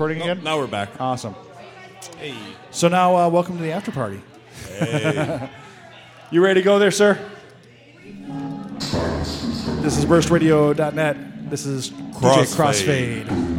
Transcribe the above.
Recording again? Now we're back. Awesome. Hey. So now, uh, welcome to the after party. you ready to go there, sir? This is burstradio.net. This is DJ Crossfade.